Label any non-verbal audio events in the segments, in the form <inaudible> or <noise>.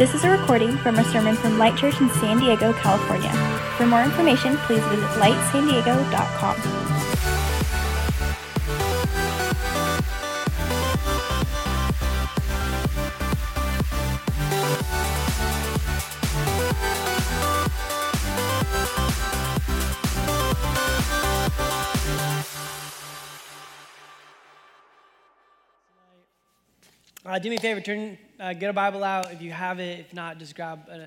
This is a recording from a sermon from Light Church in San Diego, California. For more information, please visit lightsandiego.com. Uh, do me a favor, turn, uh, get a Bible out if you have it. If not, just grab uh,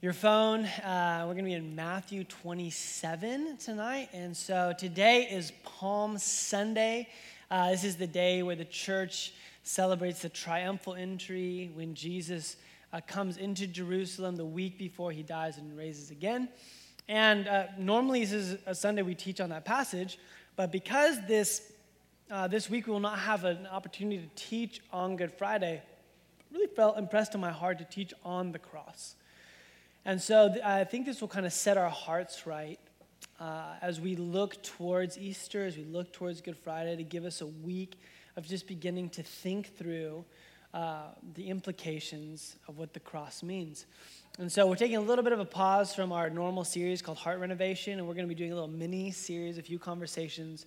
your phone. Uh, we're going to be in Matthew 27 tonight. And so today is Palm Sunday. Uh, this is the day where the church celebrates the triumphal entry when Jesus uh, comes into Jerusalem the week before he dies and raises again. And normally, this is a Sunday we teach on that passage, but because this uh, this week we will not have an opportunity to teach on Good Friday. Really felt impressed in my heart to teach on the cross. And so th- I think this will kind of set our hearts right uh, as we look towards Easter, as we look towards Good Friday, to give us a week of just beginning to think through uh, the implications of what the cross means. And so we're taking a little bit of a pause from our normal series called Heart Renovation, and we're going to be doing a little mini series, a few conversations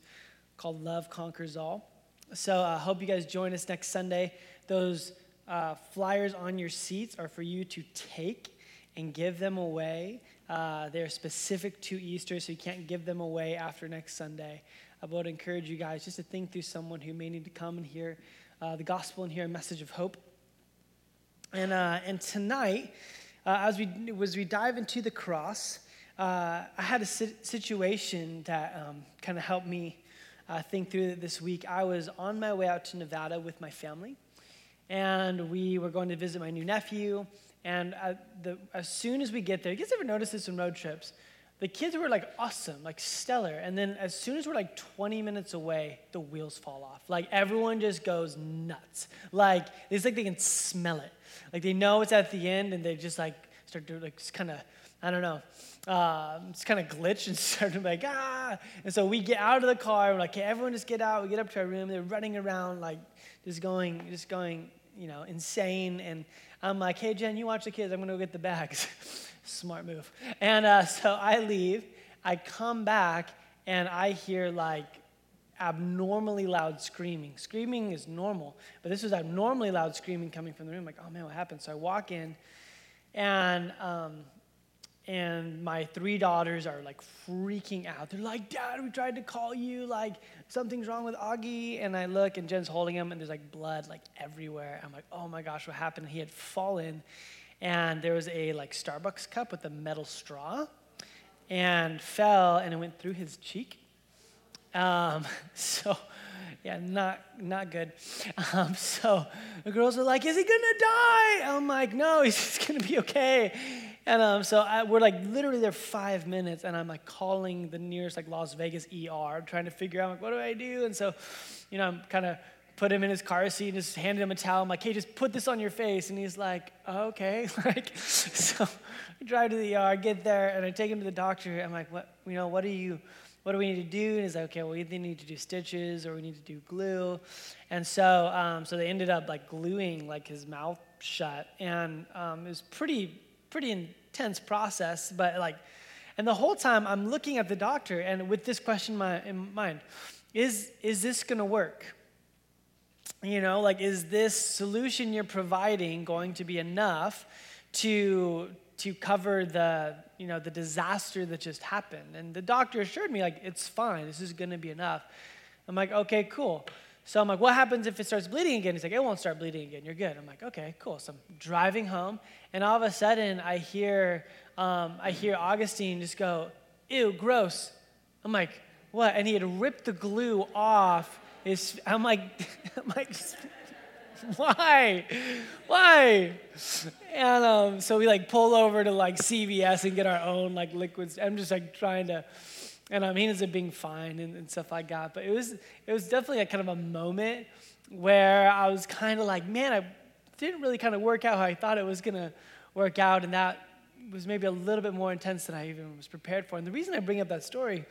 called Love Conquers All. So I uh, hope you guys join us next Sunday. Those uh, flyers on your seats are for you to take and give them away. Uh, they're specific to Easter, so you can't give them away after next Sunday. I would encourage you guys just to think through someone who may need to come and hear uh, the gospel and hear a message of hope. And, uh, and tonight, uh, as, we, as we dive into the cross, I had a situation that um, kind of helped me uh, think through this week, I was on my way out to Nevada with my family, and we were going to visit my new nephew. And the, as soon as we get there, you guys ever notice this in road trips? The kids were like awesome, like stellar. And then as soon as we're like 20 minutes away, the wheels fall off. Like everyone just goes nuts. Like it's like they can smell it. Like they know it's at the end and they just like start to like kind of, I don't know, uh, just kind of glitch and <laughs> started to be like, ah. And so we get out of the car. We're like, okay, everyone just get out. We get up to our room. They're running around, like, just going, just going, you know, insane. And I'm like, hey, Jen, you watch the kids. I'm going to go get the bags. <laughs> Smart move. And uh, so I leave. I come back, and I hear, like, abnormally loud screaming. Screaming is normal, but this was abnormally loud screaming coming from the room. Like, oh man, what happened? So I walk in, and um, and my three daughters are like freaking out. They're like, Dad, we tried to call you. Like, something's wrong with Augie. And I look, and Jen's holding him, and there's like blood like everywhere. I'm like, oh my gosh, what happened? He had fallen, and there was a like Starbucks cup with a metal straw, and fell, and it went through his cheek. Um, <laughs> so, yeah, not not good. Um, so the girls are like, "Is he gonna die?" I'm like, "No, <laughs> he's gonna be okay." And um, so I, we're like literally there five minutes, and I'm like calling the nearest like Las Vegas ER, trying to figure out like what do I do. And so, you know, I'm kind of put him in his car seat and just handed him a towel. I'm like, hey, just put this on your face. And he's like, okay. <laughs> like, so I drive to the ER, get there, and I take him to the doctor. I'm like, what, you know, what do you, what do we need to do? And he's like, okay, well, we either need to do stitches or we need to do glue. And so, um, so they ended up like gluing like his mouth shut, and um, it was pretty pretty intense process, but like, and the whole time I'm looking at the doctor and with this question in, mind is, is this going to work? You know, like, is this solution you're providing going to be enough to, to cover the, you know, the disaster that just happened? And the doctor assured me, like, it's fine. This is going to be enough. I'm like, okay, cool. So I'm like, what happens if it starts bleeding again? He's like, it won't start bleeding again. You're good. I'm like, okay, cool. So I'm driving home, and all of a sudden I hear, um, I hear Augustine just go, ew, gross. I'm like, what? And he had ripped the glue off. His, I'm like, <laughs> I'm like, <laughs> why? Why? And um, so we like pull over to like CVS and get our own like liquids. I'm just like trying to and um, he ends up being fine and, and stuff like that. But it was it was definitely a kind of a moment where I was kind of like, man, I didn't really kind of work out how I thought it was gonna work out, and that was maybe a little bit more intense than I even was prepared for. And the reason I bring up that story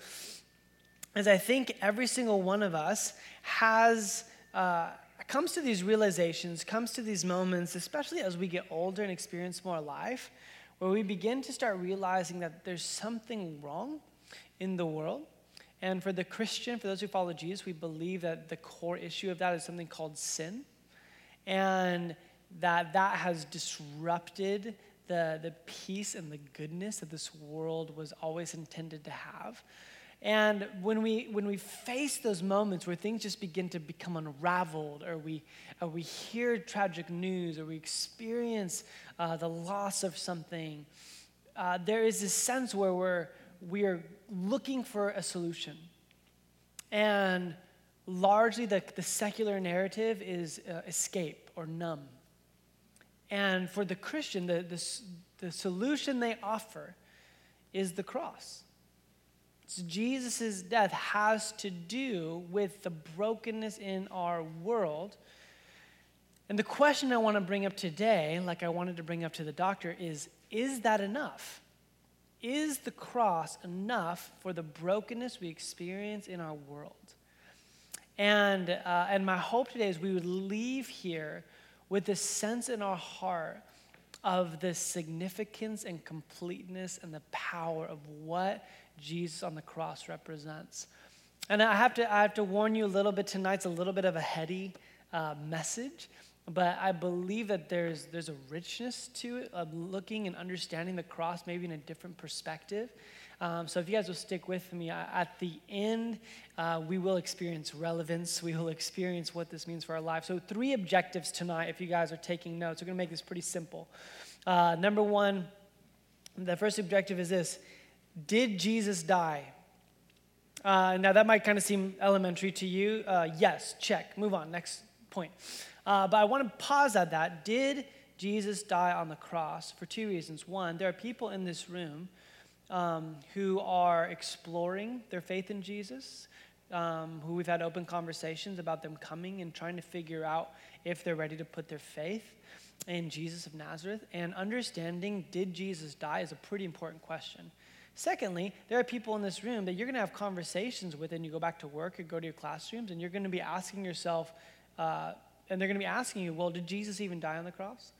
is I think every single one of us has uh, comes to these realizations, comes to these moments, especially as we get older and experience more life, where we begin to start realizing that there's something wrong in the world. And for the Christian, for those who follow Jesus, we believe that the core issue of that is something called sin. And that that has disrupted the, the peace and the goodness that this world was always intended to have. And when we, when we face those moments where things just begin to become unraveled, or we, or we hear tragic news, or we experience uh, the loss of something, uh, there is this sense where we're, we are looking for a solution. And largely, the, the secular narrative is uh, escape or numb. And for the Christian, the, the, the solution they offer is the cross. Jesus' death has to do with the brokenness in our world. And the question I want to bring up today, like I wanted to bring up to the doctor, is is that enough? Is the cross enough for the brokenness we experience in our world? And, uh, and my hope today is we would leave here with this sense in our heart of the significance and completeness and the power of what Jesus on the cross represents. And I have to, I have to warn you a little bit tonight's a little bit of a heady uh, message, but I believe that there's, there's a richness to it of looking and understanding the cross maybe in a different perspective. Um, so if you guys will stick with me, at the end, uh, we will experience relevance. We will experience what this means for our life. So, three objectives tonight, if you guys are taking notes. We're going to make this pretty simple. Uh, number one, the first objective is this did Jesus die? Uh, now, that might kind of seem elementary to you. Uh, yes, check. Move on. Next point. Uh, but I want to pause at that. Did Jesus die on the cross? For two reasons. One, there are people in this room um, who are exploring their faith in Jesus, um, who we've had open conversations about them coming and trying to figure out if they're ready to put their faith in Jesus of Nazareth. And understanding, did Jesus die, is a pretty important question. Secondly, there are people in this room that you're going to have conversations with, and you go back to work or go to your classrooms, and you're going to be asking yourself, uh, and they're going to be asking you, well, did Jesus even die on the cross?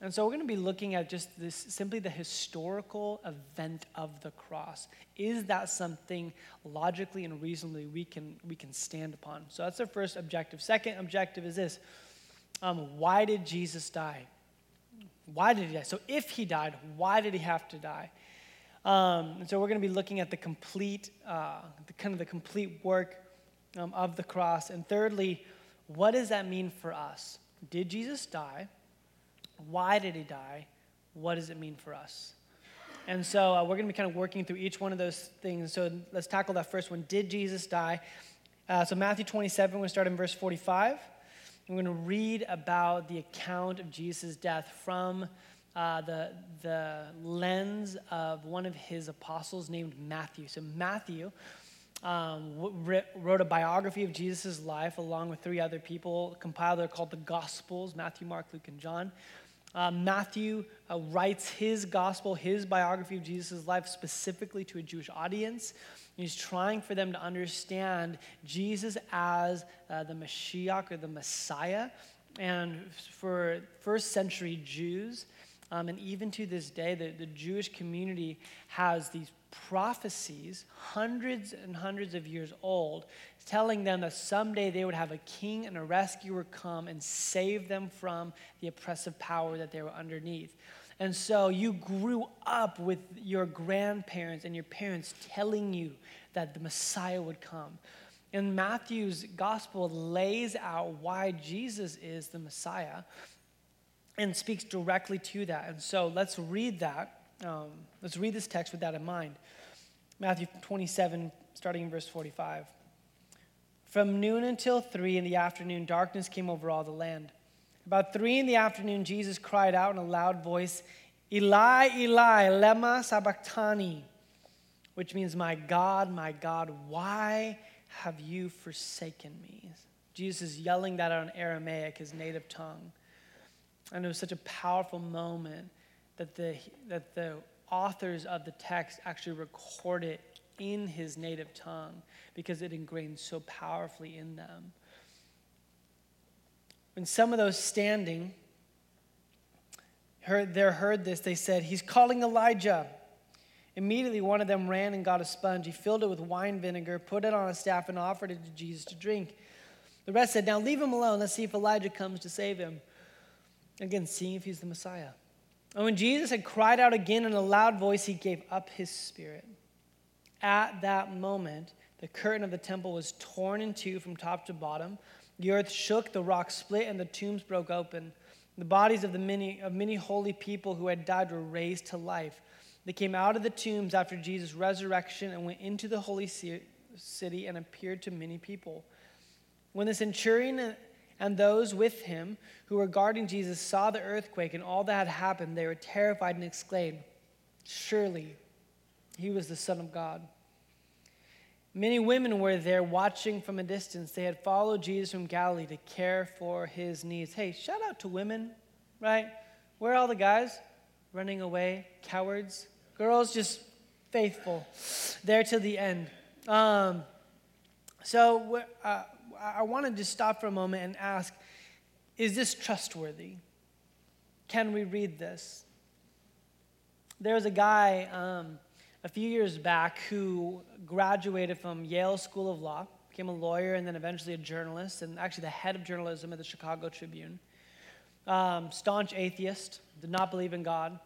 And so we're going to be looking at just this simply the historical event of the cross. Is that something logically and reasonably we can we can stand upon? So that's our first objective. Second objective is this: um, Why did Jesus die? Why did he die? So if he died, why did he have to die? Um, and so we're going to be looking at the complete, uh, the, kind of the complete work um, of the cross. And thirdly, what does that mean for us? Did Jesus die? Why did he die? What does it mean for us? And so uh, we're going to be kind of working through each one of those things. So let's tackle that first one. Did Jesus die? Uh, so Matthew 27, we're going to start in verse 45. I'm going to read about the account of Jesus' death from uh, the, the lens of one of his apostles named Matthew. So, Matthew um, wrote a biography of Jesus' life along with three other people, compiled, they're called the Gospels Matthew, Mark, Luke, and John. Uh, Matthew uh, writes his gospel, his biography of Jesus' life specifically to a Jewish audience. He's trying for them to understand Jesus as uh, the Mashiach or the Messiah. And for first century Jews, um, and even to this day, the, the Jewish community has these prophecies, hundreds and hundreds of years old, telling them that someday they would have a king and a rescuer come and save them from the oppressive power that they were underneath. And so you grew up with your grandparents and your parents telling you that the Messiah would come. And Matthew's gospel lays out why Jesus is the Messiah and speaks directly to that. And so let's read that. Um, let's read this text with that in mind. Matthew 27, starting in verse 45. From noon until three in the afternoon, darkness came over all the land. About three in the afternoon, Jesus cried out in a loud voice, Eli, Eli, lema sabachthani, which means, My God, my God, why have you forsaken me? Jesus is yelling that out in Aramaic, his native tongue. And it was such a powerful moment that the, that the authors of the text actually record it in his native tongue because it ingrained so powerfully in them. when some of those standing heard, there heard this, they said, He's calling Elijah. Immediately, one of them ran and got a sponge. He filled it with wine vinegar, put it on a staff, and offered it to Jesus to drink. The rest said, Now leave him alone. Let's see if Elijah comes to save him. Again, seeing if he's the Messiah. And when Jesus had cried out again in a loud voice, he gave up his spirit. At that moment, the curtain of the temple was torn in two from top to bottom. The earth shook, the rocks split, and the tombs broke open. The bodies of, the many, of many holy people who had died were raised to life. They came out of the tombs after Jesus' resurrection and went into the holy city and appeared to many people. When the centurion and those with him who were guarding Jesus saw the earthquake and all that had happened, they were terrified and exclaimed, Surely he was the Son of God. Many women were there watching from a distance. They had followed Jesus from Galilee to care for his needs. Hey, shout out to women, right? Where are all the guys? Running away, cowards. Girls just faithful, there to the end. Um, so uh, I wanted to stop for a moment and ask is this trustworthy? Can we read this? There was a guy um, a few years back who graduated from Yale School of Law, became a lawyer, and then eventually a journalist, and actually the head of journalism at the Chicago Tribune. Um, staunch atheist, did not believe in God,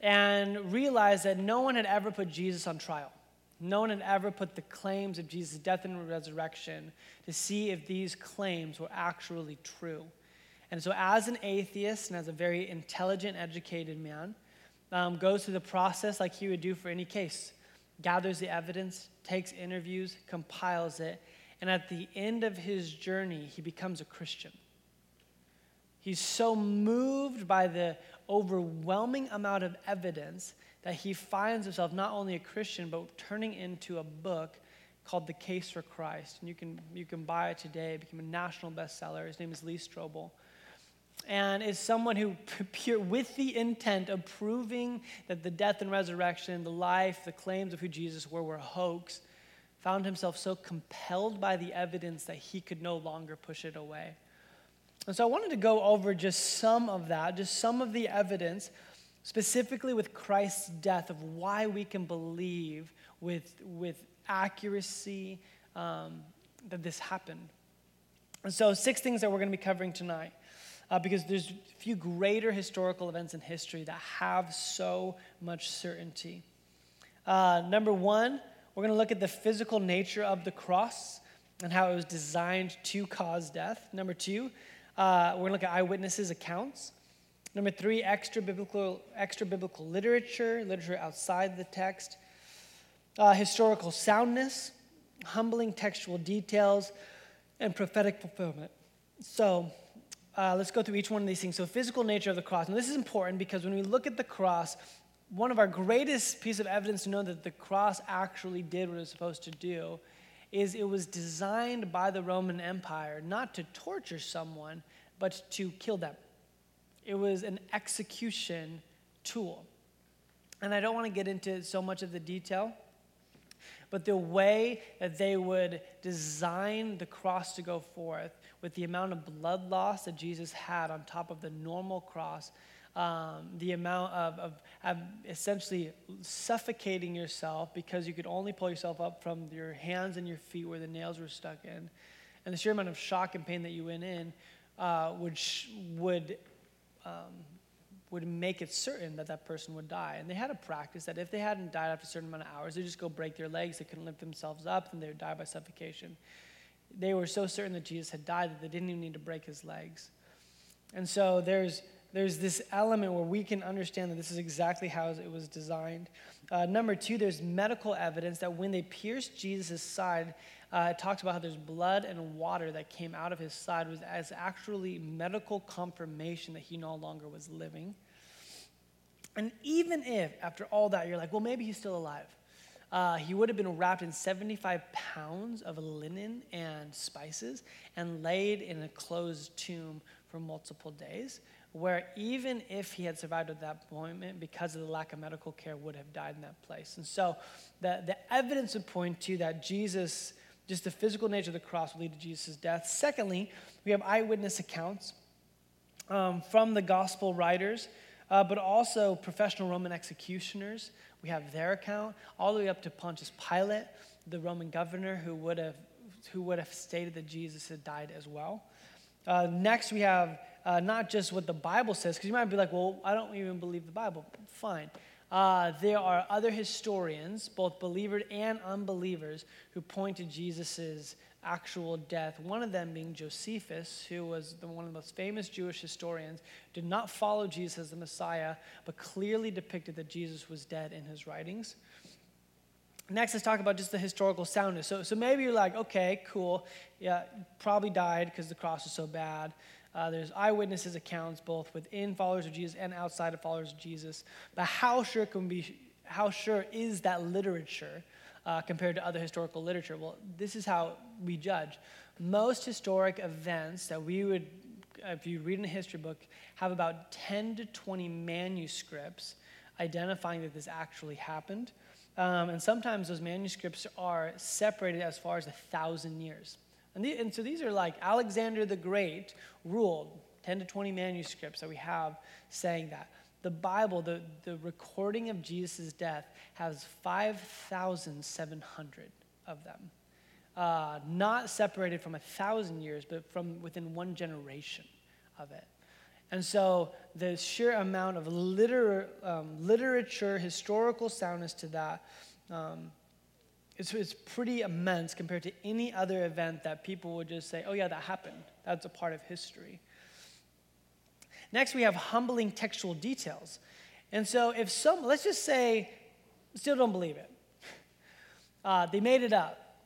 and realized that no one had ever put Jesus on trial. No one had ever put the claims of Jesus' death and resurrection to see if these claims were actually true. And so, as an atheist and as a very intelligent, educated man, um, goes through the process like he would do for any case gathers the evidence, takes interviews, compiles it, and at the end of his journey, he becomes a Christian. He's so moved by the overwhelming amount of evidence that he finds himself not only a Christian, but turning into a book called The Case for Christ. And you can, you can buy it today. It became a national bestseller. His name is Lee Strobel and is someone who, <laughs> pure, with the intent of proving that the death and resurrection, the life, the claims of who Jesus were were a hoax, found himself so compelled by the evidence that he could no longer push it away. And so I wanted to go over just some of that, just some of the evidence, specifically with Christ's death, of why we can believe with, with accuracy um, that this happened. And so, six things that we're going to be covering tonight uh, because there's a few greater historical events in history that have so much certainty. Uh, number one, we're going to look at the physical nature of the cross and how it was designed to cause death. Number two, uh, we're going to look at eyewitnesses' accounts. Number three, extra biblical, extra biblical literature, literature outside the text. Uh, historical soundness, humbling textual details, and prophetic fulfillment. So, uh, let's go through each one of these things. So, physical nature of the cross. And this is important because when we look at the cross, one of our greatest piece of evidence to know that the cross actually did what it was supposed to do is it was designed by the Roman Empire not to torture someone, but to kill them. It was an execution tool. And I don't want to get into so much of the detail, but the way that they would design the cross to go forth with the amount of blood loss that Jesus had on top of the normal cross, um, the amount of, of, of, essentially suffocating yourself because you could only pull yourself up from your hands and your feet where the nails were stuck in, and the sheer amount of shock and pain that you went in uh, would, would, um, would make it certain that that person would die. And they had a practice that if they hadn't died after a certain amount of hours, they'd just go break their legs, they couldn't lift themselves up, and they would die by suffocation they were so certain that Jesus had died that they didn't even need to break his legs. And so there's, there's this element where we can understand that this is exactly how it was designed. Uh, number two, there's medical evidence that when they pierced Jesus' side, uh, it talks about how there's blood and water that came out of his side was as actually medical confirmation that he no longer was living. And even if, after all that, you're like, well, maybe he's still alive. Uh, he would have been wrapped in 75 pounds of linen and spices and laid in a closed tomb for multiple days, where even if he had survived at that moment, because of the lack of medical care, would have died in that place. And so the, the evidence would point to that Jesus, just the physical nature of the cross, will lead to Jesus' death. Secondly, we have eyewitness accounts. um, from the gospel writers, uh, but also professional Roman executioners. We have their account, all the way up to Pontius Pilate, the Roman governor who would have, who would have stated that Jesus had died as well. Uh, next, we have uh, not just what the Bible says, because you might be like, well, I don't even believe the Bible. Fine. Uh, there are other historians, both believers and unbelievers, who point to Jesus' actual death. One of them being Josephus, who was the, one of the most famous Jewish historians, did not follow Jesus as the Messiah, but clearly depicted that Jesus was dead in his writings. Next, let's talk about just the historical soundness. So, so maybe you're like, okay, cool. Yeah, probably died because the cross was so bad. Uh, there's eyewitnesses accounts both within followers of Jesus and outside of followers of Jesus. But how sure can be? How sure is that literature uh, compared to other historical literature? Well, this is how we judge. Most historic events that we would, if you read in a history book, have about 10 to 20 manuscripts identifying that this actually happened. Um, and sometimes those manuscripts are separated as far as a thousand years. And, the, and so these are like Alexander the Great ruled 10 to 20 manuscripts that we have saying that. The Bible, the, the recording of Jesus' death, has 5,700 of them. Uh, not separated from a thousand years, but from within one generation of it. And so the sheer amount of liter- um, literature, historical soundness to that, um, it's, it's pretty immense compared to any other event that people would just say, oh, yeah, that happened. That's a part of history. Next, we have humbling textual details. And so, if some, let's just say, still don't believe it, <laughs> uh, they made it up.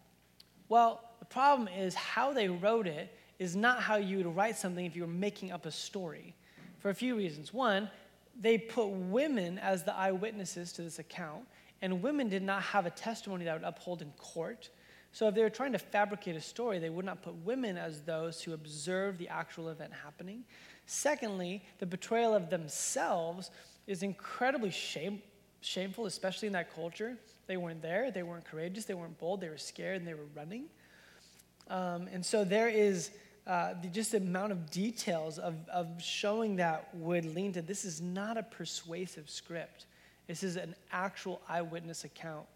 Well, the problem is how they wrote it is not how you would write something if you were making up a story for a few reasons. One, they put women as the eyewitnesses to this account, and women did not have a testimony that would uphold in court. So if they were trying to fabricate a story, they would not put women as those who observed the actual event happening. Secondly, the betrayal of themselves is incredibly shame, shameful, especially in that culture. They weren't there, they weren't courageous, they weren't bold, they were scared, and they were running. Um, and so there is uh, the, just the amount of details of, of showing that would lean to this is not a persuasive script. This is an actual eyewitness account.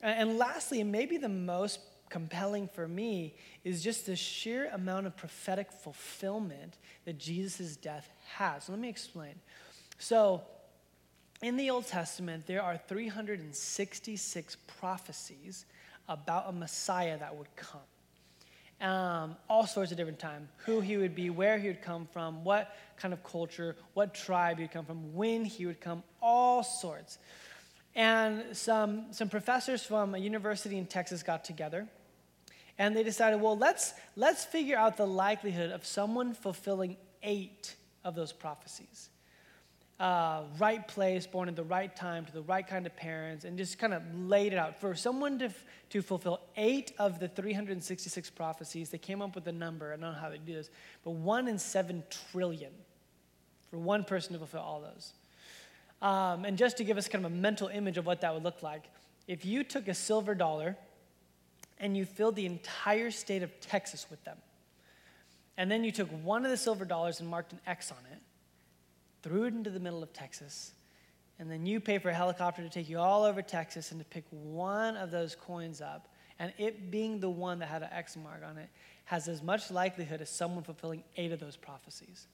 And, lastly, and maybe the most compelling for me, is just the sheer amount of prophetic fulfillment that Jesus' death has. Let me explain. So, in the Old Testament, there are 366 prophecies about a Messiah that would come um, all sorts of different time. Who he would be where he would come from what kind of culture what tribe he'd come from when he would come all sorts. And some, some professors from a university in texas got together and they decided well let's let's figure out the likelihood of someone fulfilling eight of those prophecies uh, right place, born at the right time, to the right kind of parents, and just kind of laid it out. For someone to, to fulfill eight of the 366 prophecies, they came up with a number. I don't know how they do this, but one in seven trillion for one person to fulfill all those. Um, and just to give us kind of a mental image of what that would look like, if you took a silver dollar and you filled the entire state of Texas with them, and then you took one of the silver dollars and marked an X on it, threw it into the middle of Texas, and then you pay for a helicopter to take you all over Texas and to pick one of those coins up, and it being the one that had an X mark on it, has as much likelihood as someone fulfilling eight of those prophecies.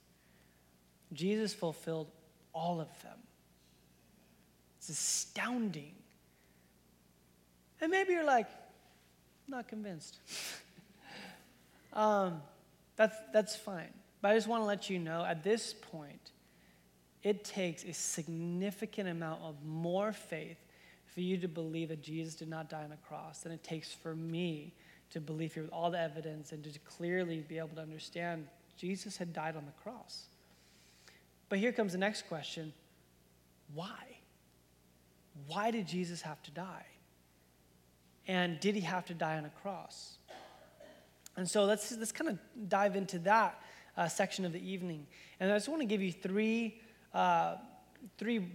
Jesus fulfilled all of them. It's astounding. And maybe you're like, not convinced. <laughs> um, that's, that's fine. But I just want to let you know at this point, it takes a significant amount of more faith for you to believe that Jesus did not die on a cross than it takes for me to believe here with all the evidence and to clearly be able to understand Jesus had died on the cross. But here comes the next question why? Why did Jesus have to die? And did he have to die on a cross? And so let's, let's kind of dive into that uh, section of the evening. And I just want to give you three uh, three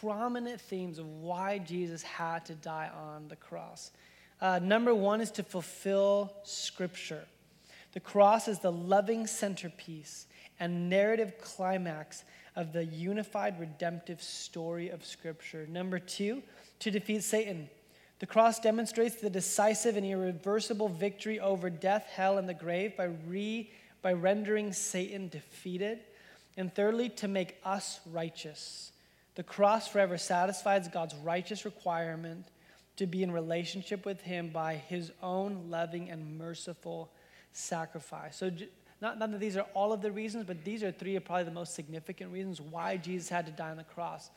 prominent themes of why Jesus had to die on the cross. Uh, number one is to fulfill Scripture. The cross is the loving centerpiece and narrative climax of the unified redemptive story of Scripture. Number two, to defeat Satan. The cross demonstrates the decisive and irreversible victory over death, hell, and the grave by, re, by rendering Satan defeated. And thirdly, to make us righteous. The cross forever satisfies God's righteous requirement to be in relationship with Him by His own loving and merciful sacrifice. So, not, not that these are all of the reasons, but these are three of probably the most significant reasons why Jesus had to die on the cross.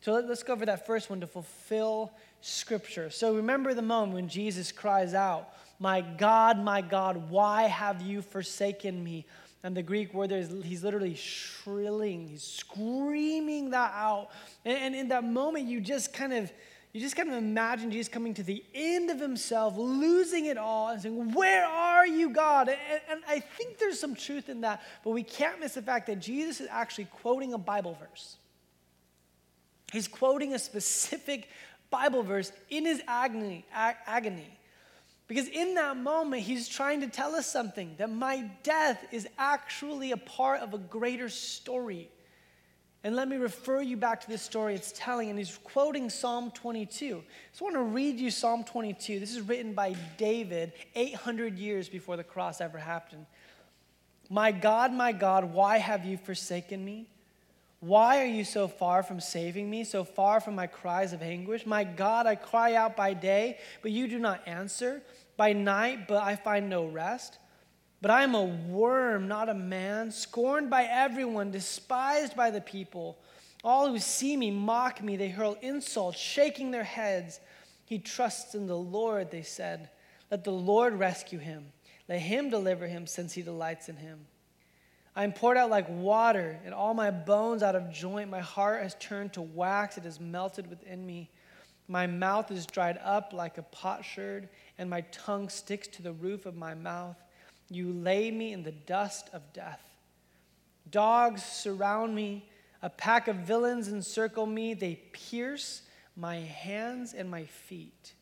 So let, us go over that first one to fulfill Scripture. So remember the moment when Jesus cries out, My God, my God, why have you forsaken me? And the Greek word there is he's literally shrilling, he's screaming that out. And, and in that moment, you just kind of you just kind of imagine Jesus coming to the end of himself, losing it all, and saying, Where are you, God? And, and, I think there's some truth in that, but we can't miss the fact that Jesus is actually quoting a Bible verse. He's quoting a specific Bible verse in his agony. Ag- agony. Because in that moment, he's trying to tell us something that my death is actually a part of a greater story. And let me refer you back to this story it's telling, and he's quoting Psalm 22. So I want to read you Psalm 22. This is written by David 800 years before the cross ever happened. My God, my God, why have you forsaken me? Why are you so far from saving me, so far from my cries of anguish? My God, I cry out by day, but you do not answer, by night, but I find no rest. But I am a worm, not a man, scorned by everyone, despised by the people. All who see me mock me. They hurl insults, shaking their heads. He trusts in the Lord, they said. Let the Lord rescue him. Let him deliver him, since he delights in him. I am poured out like water, and all my bones out of joint. My heart has turned to wax, it has melted within me. My mouth is dried up like a potsherd, and my tongue sticks to the roof of my mouth. You lay me in the dust of death. Dogs surround me. A pack of villains encircle me. They pierce my hands and my feet.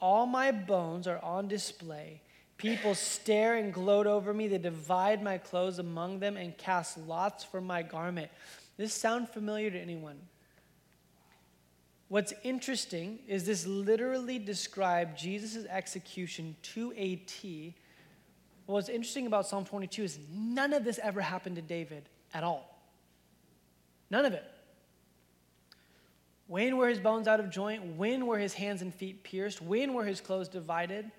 All my bones are on display. People stare and gloat over me. They divide my clothes among them and cast lots for my garment. This sound familiar to anyone? What's interesting is this literally described Jesus' execution to a T what's interesting about Psalm 22 is none of this ever happened to David at all. None of it. When were his bones out of joint? When were his hands and feet pierced? When were his clothes divided?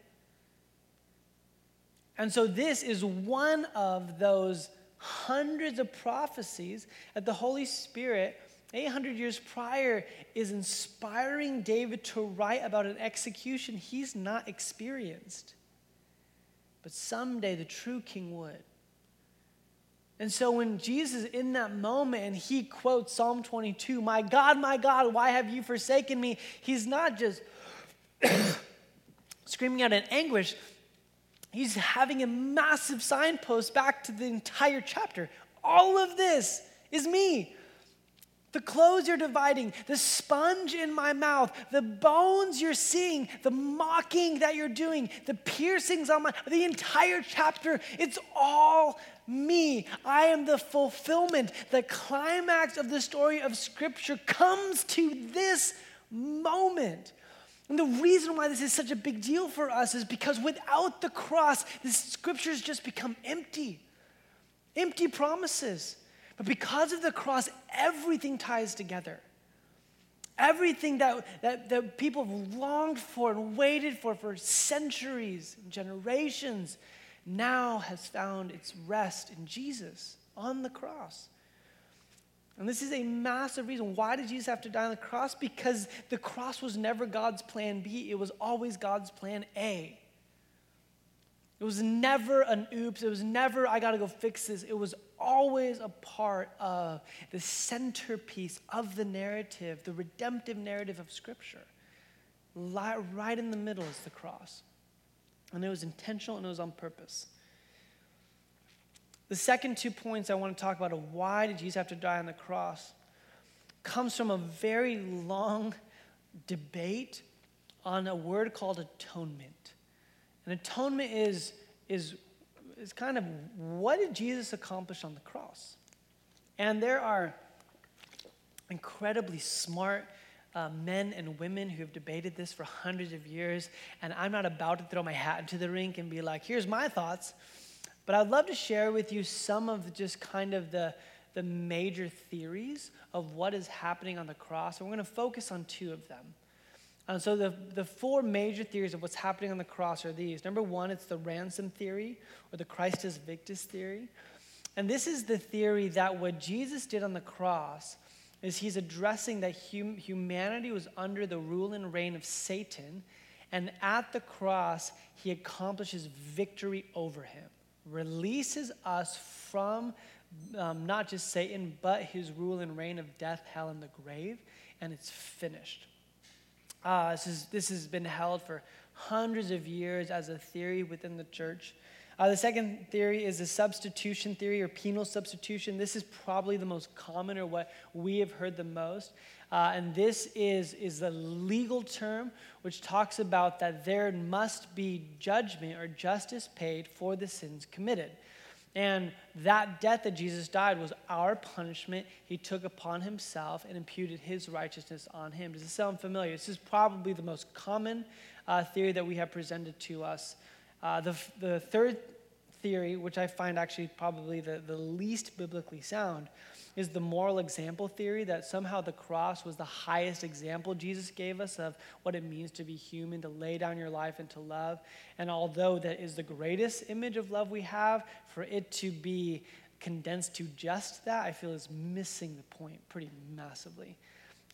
And so, this is one of those hundreds of prophecies that the Holy Spirit, 800 years prior, is inspiring David to write about an execution he's not experienced but someday the true king would. And so when Jesus in that moment and he quotes Psalm 22, My God, my God, why have you forsaken me? He's not just <coughs> screaming out in anguish, he's having a massive signpost back to the entire chapter. All of this is me the clothes you're dividing, the sponge in my mouth, the bones you're seeing, the mocking that you're doing, the piercings on my, the entire chapter, it's all me. I am the fulfillment. The climax of the story of Scripture comes to this moment. And the reason why this is such a big deal for us is because without the cross, the scriptures just become empty, empty promises. But because of the cross, everything ties together. Everything that, that, that people have longed for and waited for for centuries generations now has found its rest in Jesus on the cross. And this is a massive reason. Why did Jesus have to die on the cross? Because the cross was never God's plan B, it was always God's plan A. It was never an oops. It was never, I got to go fix this. It was always a part of the centerpiece of the narrative, the redemptive narrative of Scripture. Right in the middle is the cross. And it was intentional and it was on purpose. The second two points I want to talk about of why did Jesus have to die on the cross comes from a very long debate on a word called atonement. And atonement is, is is kind of what did Jesus accomplish on the cross? And there are incredibly smart uh, men and women who have debated this for hundreds of years, and I'm not about to throw my hat into the rink and be like, here's my thoughts. But I'd love to share with you some of just kind of the, the major theories of what is happening on the cross, and we're going to focus on two of them. And so, the, the four major theories of what's happening on the cross are these. Number one, it's the ransom theory or the Christus Victor theory. And this is the theory that what Jesus did on the cross is he's addressing that hum- humanity was under the rule and reign of Satan, and at the cross, he accomplishes victory over him, releases us from um, not just Satan, but his rule and reign of death, hell, and the grave, and it's finished. Uh, this, is, this has been held for hundreds of years as a theory within the church. Uh, the second theory is the substitution theory or penal substitution. This is probably the most common or what we have heard the most. Uh, and this is, is the legal term which talks about that there must be judgment or justice paid for the sins committed. And that death that Jesus died was our punishment. He took upon himself and imputed his righteousness on him. Does this sound familiar? This is probably the most common uh, theory that we have presented to us. Uh, the, the third theory, which I find actually probably the, the least biblically sound, is the moral example theory that somehow the cross was the highest example Jesus gave us of what it means to be human, to lay down your life and to love. And although that is the greatest image of love we have, for it to be condensed to just that, I feel is missing the point pretty massively.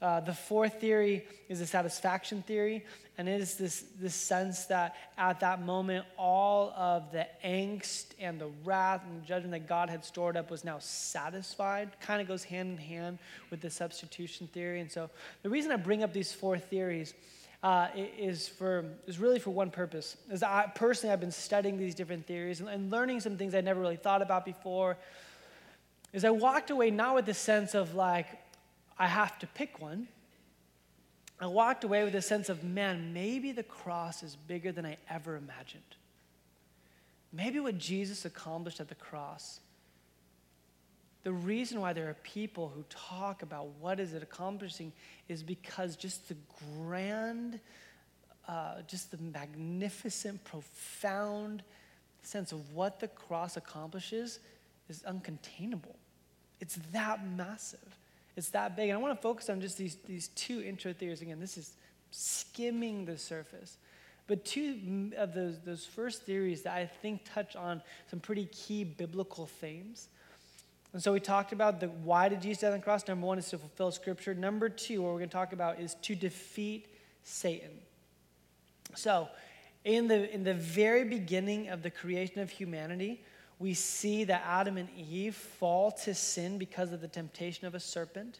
Uh, the fourth theory is the satisfaction theory, and it is this, this sense that at that moment, all of the angst and the wrath and the judgment that God had stored up was now satisfied. Kind of goes hand in hand with the substitution theory. And so, the reason I bring up these four theories uh, is for is really for one purpose. Is I personally I've been studying these different theories and, and learning some things I never really thought about before. Is I walked away not with the sense of like I have to pick one. I walked away with a sense of, man, maybe the cross is bigger than I ever imagined. Maybe what Jesus accomplished at the cross, the reason why there are people who talk about what is it accomplishing is because just the grand, uh, just the magnificent, profound sense of what the cross accomplishes is uncontainable. It's that massive. It's that big. And I want to focus on just these, these two intro theories. Again, this is skimming the surface. But two of those, those first theories that I think touch on some pretty key biblical themes. And so we talked about the why did Jesus die on the cross? Number one is to fulfill scripture. Number two, what we're going to talk about is to defeat Satan. So, in the, in the very beginning of the creation of humanity, we see that Adam and Eve fall to sin because of the temptation of a serpent.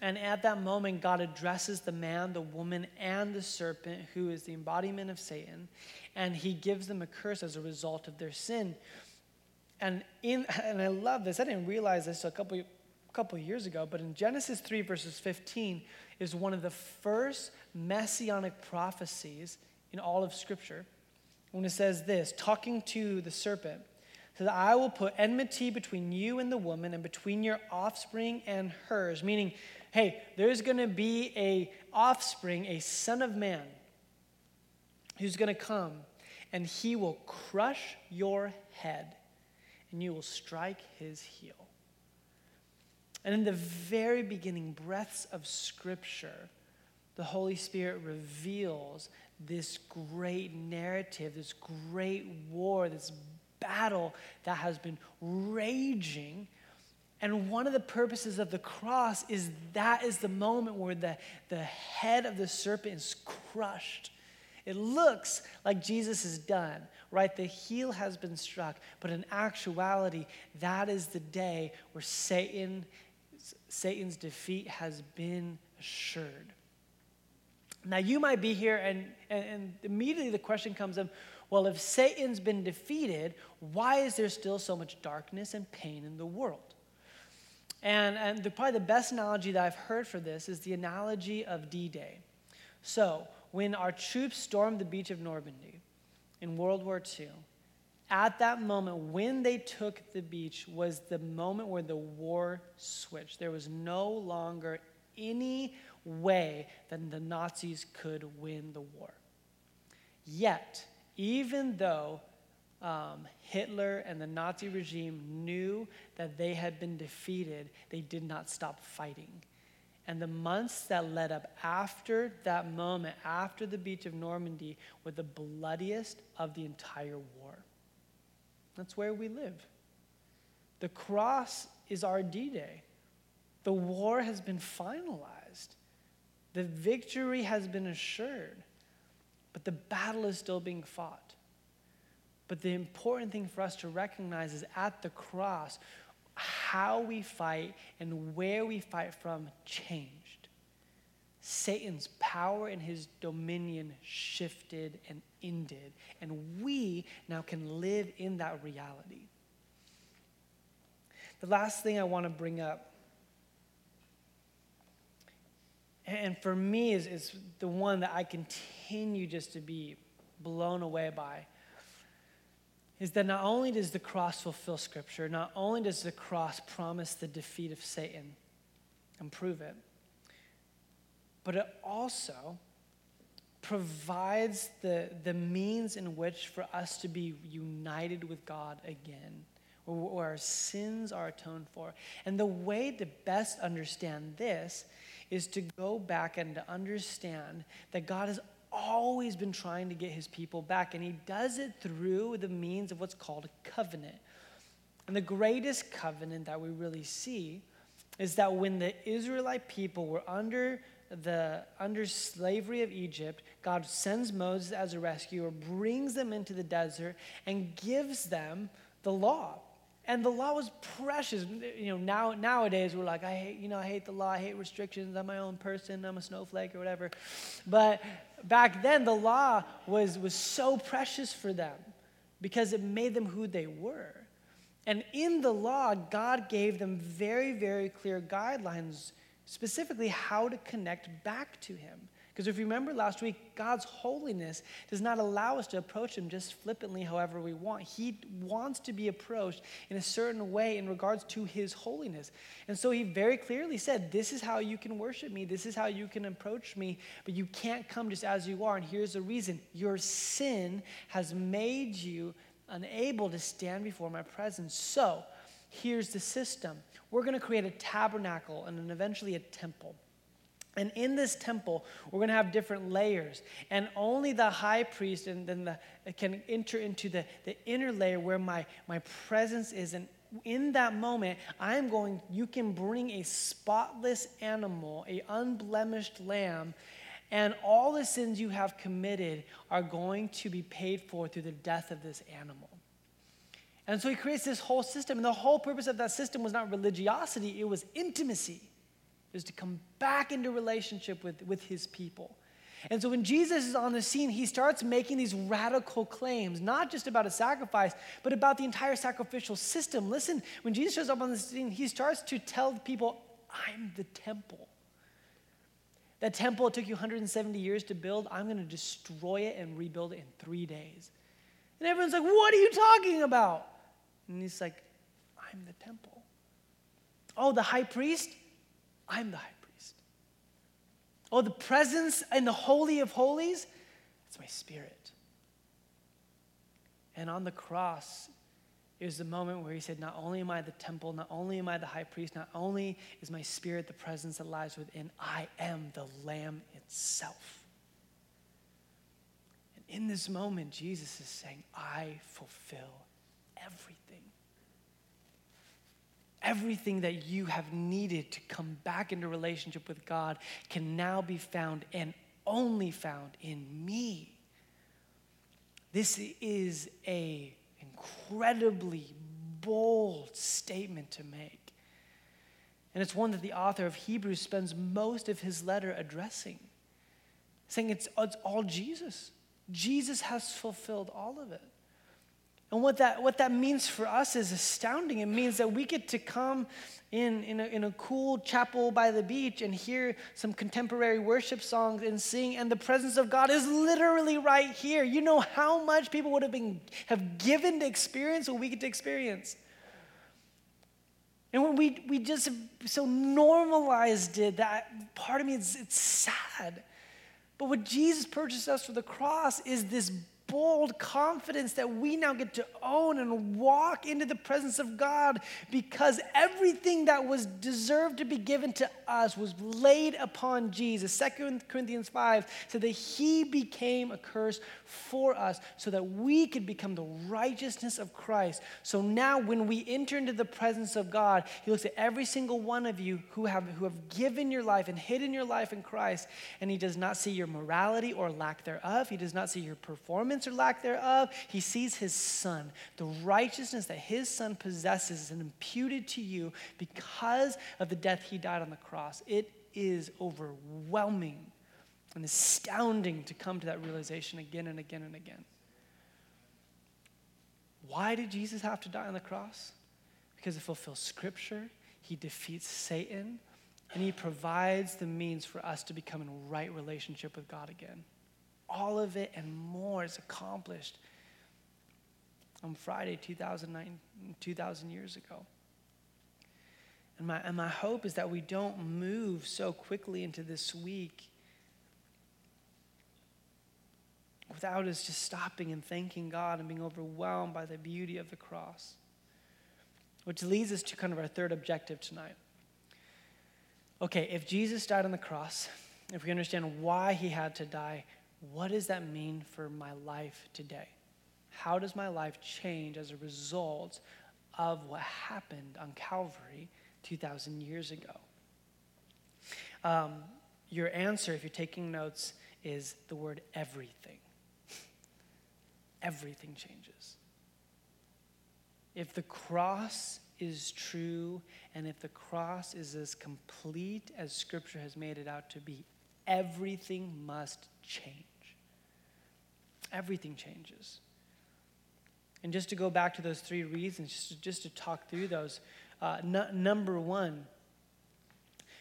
And at that moment, God addresses the man, the woman, and the serpent, who is the embodiment of Satan, and he gives them a curse as a result of their sin. And, in, <laughs> and I love this. I didn't realize this a couple, a couple years ago, but in Genesis 3, verses 15, is one of the first messianic prophecies in all of Scripture. When it says this, talking to the serpent, says, I will put enmity between you and the woman and between your offspring and hers. Meaning, hey, there's going to be a offspring, a son of man, who's going to come, and he will crush your head, and you will strike his heel. And in the very beginning breaths of Scripture, the Holy Spirit reveals this great narrative, this great war, this battle that has been raging. And one of the purposes of the cross is that is the moment where the, the head of the serpent is crushed. It looks like Jesus is done, right? The heel has been struck, but in actuality, that is the day where Satan, Satan's defeat has been assured. Now, you might be here, and, and, and immediately the question comes up well, if Satan's been defeated, why is there still so much darkness and pain in the world? And, and the, probably the best analogy that I've heard for this is the analogy of D Day. So, when our troops stormed the beach of Normandy in World War II, at that moment, when they took the beach, was the moment where the war switched. There was no longer any way that the Nazis could win the war. Yet, even though um, Hitler and the Nazi regime knew that they had been defeated, they did not stop fighting. And the months that led up after that moment, after the beach of Normandy, were the bloodiest of the entire war. That's where we live. The cross is our D Day. The war has been finalized, the victory has been assured, but the battle is still being fought. But the important thing for us to recognize is at the cross, how we fight and where we fight from changed. Satan's power and his dominion shifted and ended, and we now can live in that reality. The last thing I want to bring up, and for me is, is the one that I continue just to be blown away by is that not only does the cross fulfill Scripture, not only does the cross promise the defeat of Satan and prove it, but it also provides the, the means in which for us to be united with God again, where, where our sins are atoned for. And the way to best understand this is to go back and to understand that God has always been trying to get his people back, and he does it through the means of what's called a covenant. And the greatest covenant that we really see is that when the Israelite people were under the under slavery of Egypt, God sends Moses as a rescuer, brings them into the desert, and gives them the law. And the law was precious. You know, now nowadays we're like, I hate, you know, I hate the law, I hate restrictions, I'm my own person, I'm a snowflake or whatever. But back then the law was, was so precious for them because it made them who they were. And in the law, God gave them very, very clear guidelines, specifically how to connect back to Him. Because if you remember last week, God's holiness does not allow us to approach Him just flippantly however we want. He wants to be approached in a certain way in regards to His holiness. And so He very clearly said, This is how you can worship me, this is how you can approach me, but you can't come just as you are. And here's the reason your sin has made you unable to stand before my presence. So here's the system we're going to create a tabernacle and then eventually a temple. And in this temple, we're going to have different layers. And only the high priest and then the, can enter into the, the inner layer where my, my presence is. And in that moment, I'm going, you can bring a spotless animal, a unblemished lamb, and all the sins you have committed are going to be paid for through the death of this animal. And so he creates this whole system. And the whole purpose of that system was not religiosity, it was intimacy is to come back into relationship with, with his people. And so when Jesus is on the scene, he starts making these radical claims, not just about a sacrifice, but about the entire sacrificial system. Listen, when Jesus shows up on the scene, he starts to tell people, I'm the temple. That temple it took you 170 years to build, I'm going to destroy it and rebuild it in three days. And everyone's like, What are you talking about? And he's like, I'm the temple. Oh, the high priest? I'm the high priest. Oh, the presence in the Holy of Holies, it's my spirit. And on the cross is the moment where he said, Not only am I the temple, not only am I the high priest, not only is my spirit the presence that lies within, I am the Lamb itself. And in this moment, Jesus is saying, I fulfill everything everything that you have needed to come back into relationship with God can now be found and only found in me. This is a incredibly bold statement to make. And it's one that the author of Hebrews spends most of his letter addressing, saying it's, it's all Jesus. Jesus has fulfilled all of it. And what that, what that means for us is astounding. It means that we get to come in, in, a, in a cool chapel by the beach and hear some contemporary worship songs and sing, and the presence of God is literally right here. You know how much people would have been have given to experience what we get to experience. And when we, we just so normalized it, that part of me, it's, it's sad. But what Jesus purchased us for the cross is this bold confidence that we now get to own and walk into the presence of God because everything that was deserved to be given to us was laid upon Jesus. 2 Corinthians 5 said that he became a curse for us so that we could become the righteousness of Christ. So now when we enter into the presence of God, he looks at every single one of you who have, who have given your life and hidden your life in Christ, and he does not see your morality or lack thereof. He does not see your performance or lack thereof, he sees his son. The righteousness that his son possesses and imputed to you because of the death he died on the cross. It is overwhelming and astounding to come to that realization again and again and again. Why did Jesus have to die on the cross? Because it fulfills scripture, he defeats Satan, and he provides the means for us to become in right relationship with God again all of it and more is accomplished on Friday 2009, 2,000 years ago. And my, and my hope is that we don't move so quickly into this week without us just stopping and thanking God and being overwhelmed by the beauty of the cross. Which leads us to kind of our third objective tonight. Okay, if Jesus died on the cross, if we understand why he had to die, what does that mean for my life today? How does my life change as a result of what happened on Calvary 2,000 years ago? Um, your answer, if you're taking notes, is the word everything. <laughs> everything changes. If the cross is true and if the cross is as complete as Scripture has made it out to be, everything must change everything changes. And just to go back to those three reasons, just to, just to talk through those. Uh, n- number one,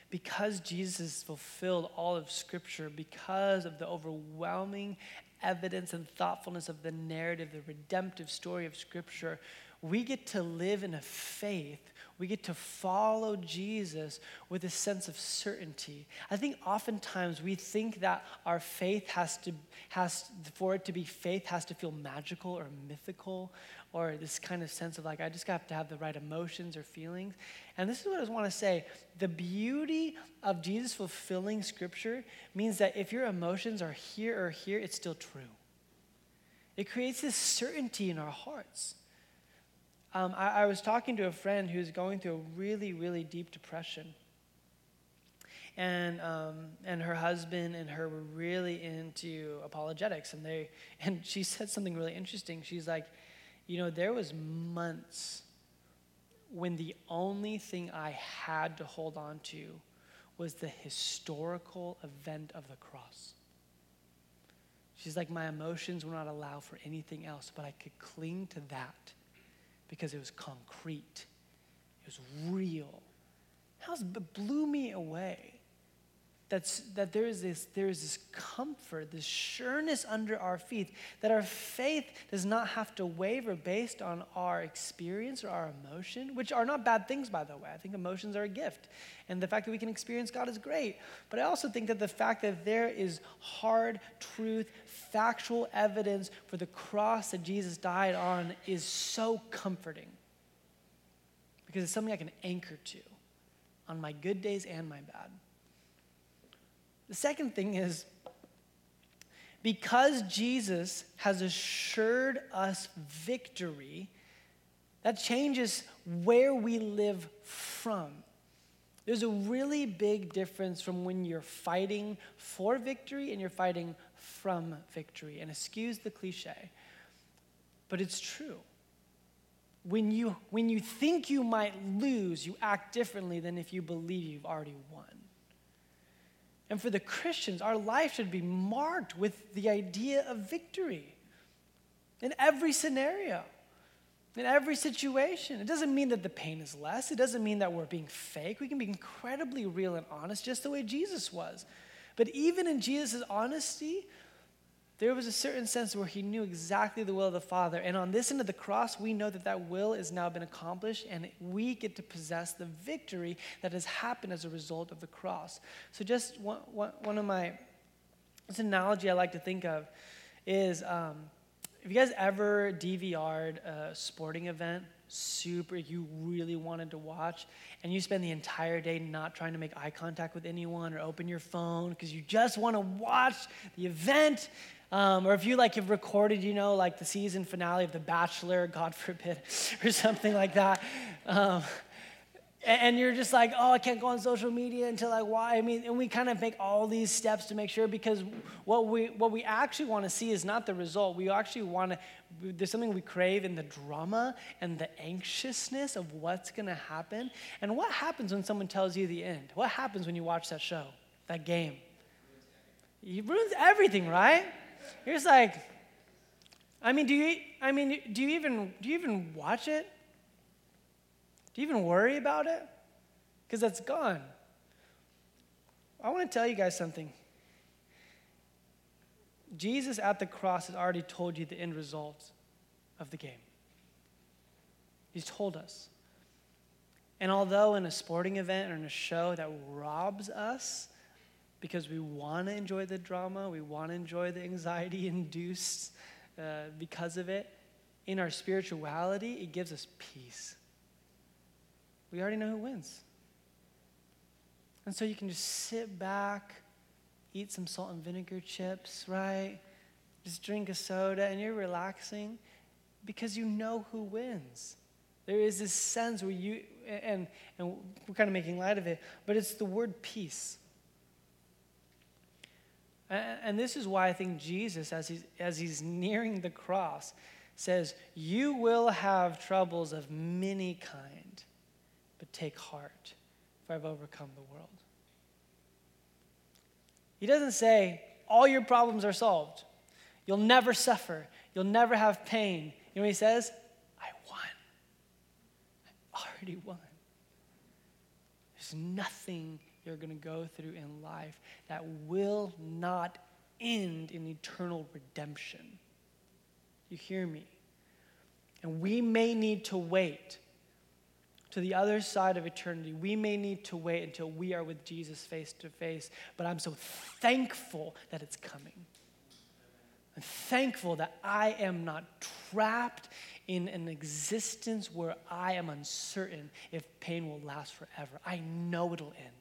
because Jesus fulfilled all of Scripture, because of the overwhelming evidence and thoughtfulness of the narrative, the redemptive story of Scripture, we get to live in a faith we get to follow Jesus with a sense of certainty. I think oftentimes we think that our faith has to, has, for it to be faith, has to feel magical or mythical or this kind of sense of like, I just have to have the right emotions or feelings. And this is what I want to say. The beauty of Jesus fulfilling scripture means that if your emotions are here or here, it's still true. It creates this certainty in our hearts. Um, I, I was talking to a friend who's going through a really, really deep depression. And, um, and her husband and her were really into apologetics. And, they, <laughs> and she said something really interesting. She's like, you know, there was months when the only thing I had to hold on to was the historical event of the cross. She's like, my emotions will not allow for anything else, but I could cling to that because it was concrete, it was real. It blew me away. That's, that there is, this, there is this comfort, this sureness under our feet, that our faith does not have to waver based on our experience or our emotion, which are not bad things, by the way. I think emotions are a gift. And the fact that we can experience God is great. But I also think that the fact that there is hard truth, factual evidence for the cross that Jesus died on is so comforting. Because it's something I can anchor to on my good days and my bad. The second thing is because Jesus has assured us victory, that changes where we live from. There's a really big difference from when you're fighting for victory and you're fighting from victory. And excuse the cliche, but it's true. When you, when you think you might lose, you act differently than if you believe you've already won. And for the Christians, our life should be marked with the idea of victory in every scenario. in every situation. It doesn't mean that the pain is less. It doesn't mean that we're being fake. We can be incredibly real and honest, just the way Jesus was. But even in Jesus' honesty, there was a certain sense where he knew exactly the will of the Father. And on this end of the cross, we know that that will has now been accomplished, and we get to possess the victory that has happened as a result of the cross. So, just one, one, one of my, this analogy I like to think of is um, have you guys ever DVR'd a sporting event? Super, you really wanted to watch, and you spend the entire day not trying to make eye contact with anyone or open your phone because you just want to watch the event. Um, or if you like have recorded, you know, like the season finale of The Bachelor, God forbid, <laughs> or something like that. Um, and you're just like, oh, I can't go on social media until like why? I mean, and we kind of make all these steps to make sure because what we what we actually want to see is not the result. We actually want to. There's something we crave in the drama and the anxiousness of what's going to happen. And what happens when someone tells you the end? What happens when you watch that show, that game? It ruins everything, right? You're just like, I mean, do you? I mean, do you even do you even watch it? Do you even worry about it? Because that's gone. I want to tell you guys something. Jesus at the cross has already told you the end result of the game. He's told us. And although in a sporting event or in a show that robs us because we want to enjoy the drama, we want to enjoy the anxiety <laughs> induced uh, because of it, in our spirituality, it gives us peace we already know who wins. And so you can just sit back, eat some salt and vinegar chips, right? Just drink a soda, and you're relaxing because you know who wins. There is this sense where you, and, and we're kind of making light of it, but it's the word peace. And this is why I think Jesus, as he's, as he's nearing the cross, says, You will have troubles of many kind, but take heart, for I've overcome the world. He doesn't say, all your problems are solved. You'll never suffer. You'll never have pain. You know what he says? I won. I already won. There's nothing you're going to go through in life that will not end in eternal redemption. You hear me? And we may need to wait to the other side of eternity. We may need to wait until we are with Jesus face to face, but I'm so thankful that it's coming. I'm thankful that I am not trapped in an existence where I am uncertain if pain will last forever. I know it'll end.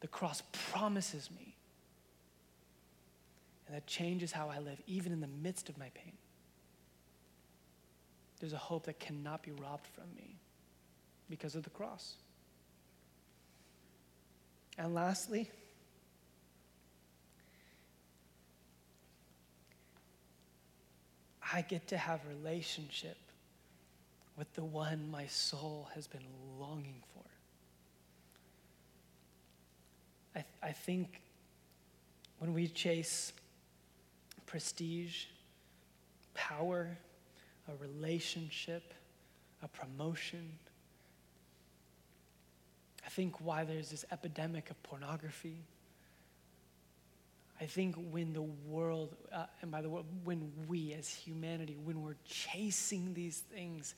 The cross promises me. And that changes how I live, even in the midst of my pain there's a hope that cannot be robbed from me because of the cross. And lastly, I get to have relationship with the one my soul has been longing for. I, I think when we chase prestige, power, a relationship, a promotion. I think why there's this epidemic of pornography. I think when the world, uh, and by the way, when we as humanity, when we're chasing these things,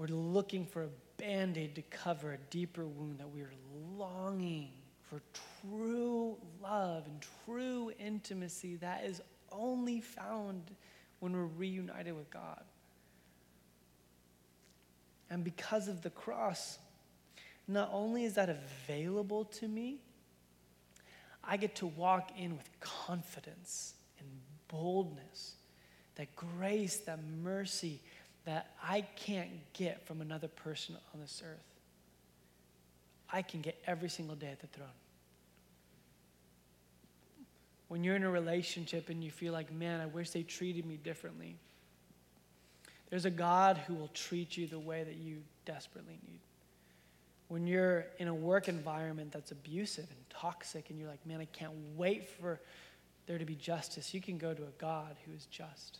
we're looking for a band aid to cover a deeper wound that we're longing for true love and true intimacy that is only found when we're reunited with God. And because of the cross, not only is that available to me, I get to walk in with confidence and boldness, that grace, that mercy that I can't get from another person on this earth. I can get every single day at the throne when you're in a relationship and you feel like, man, I wish they treated me differently. There's a God who will treat you the way that you desperately need. When you're in a work environment that's abusive and toxic, and you're like, man, I can't wait for there to be justice, you can go to a God who is just.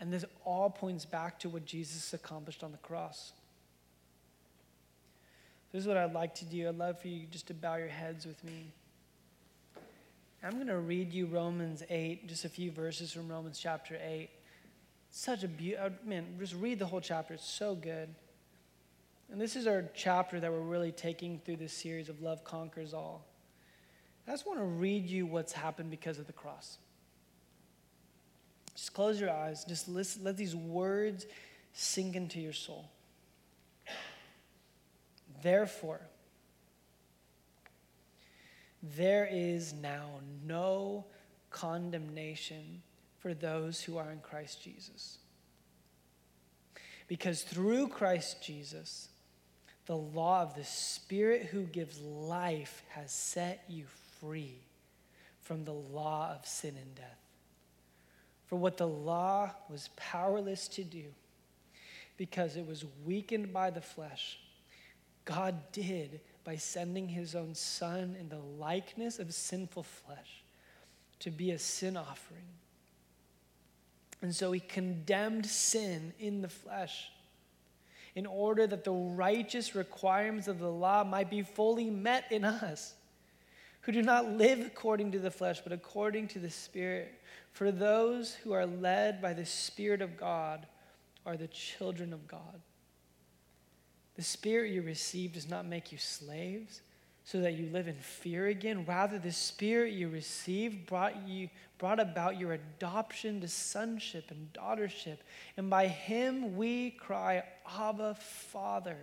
And this all points back to what Jesus accomplished on the cross. This is what I'd like to do. I'd love for you just to bow your heads with me. I'm going to read you Romans 8, just a few verses from Romans chapter 8. Such a beautiful, uh, man, just read the whole chapter. It's so good. And this is our chapter that we're really taking through this series of Love Conquers All. I just want to read you what's happened because of the cross. Just close your eyes. Just listen, let these words sink into your soul. Therefore, there is now no condemnation for those who are in Christ Jesus. Because through Christ Jesus, the law of the Spirit who gives life has set you free from the law of sin and death. For what the law was powerless to do, because it was weakened by the flesh, God did by sending his own Son in the likeness of sinful flesh to be a sin offering. And so he condemned sin in the flesh in order that the righteous requirements of the law might be fully met in us, who do not live according to the flesh, but according to the Spirit. For those who are led by the Spirit of God are the children of God. The Spirit you received does not make you slaves so that you live in fear again. Rather, the Spirit you received brought, you, brought about your adoption to sonship and daughtership. And by Him we cry, Abba, Father.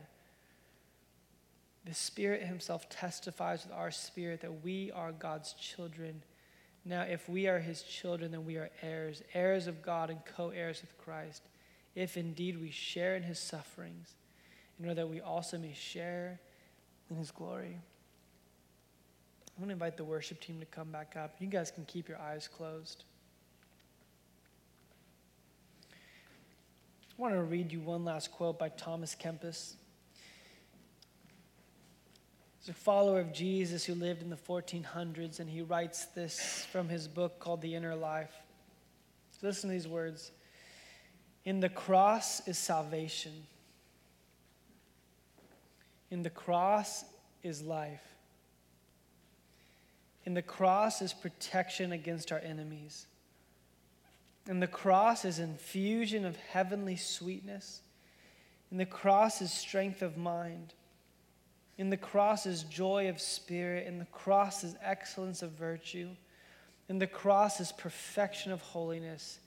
The Spirit Himself testifies with our spirit that we are God's children. Now, if we are His children, then we are heirs, heirs of God and co heirs with Christ, if indeed we share in His sufferings, in order that we also may share in His glory. I'm going to invite the worship team to come back up. You guys can keep your eyes closed. I want to read you one last quote by Thomas Kempis. A follower of Jesus who lived in the 1400s, and he writes this from his book called The Inner Life. Listen to these words In the cross is salvation, in the cross is life. In the cross is protection against our enemies. And the cross is infusion of heavenly sweetness. In the cross is strength of mind. In the cross is joy of spirit. In the cross is excellence of virtue. In the cross is perfection of holiness.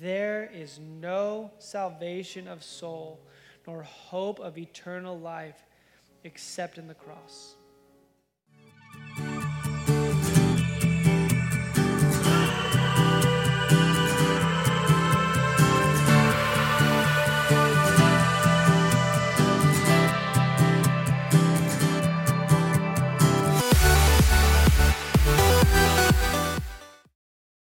There is no salvation of soul nor hope of eternal life except in the cross.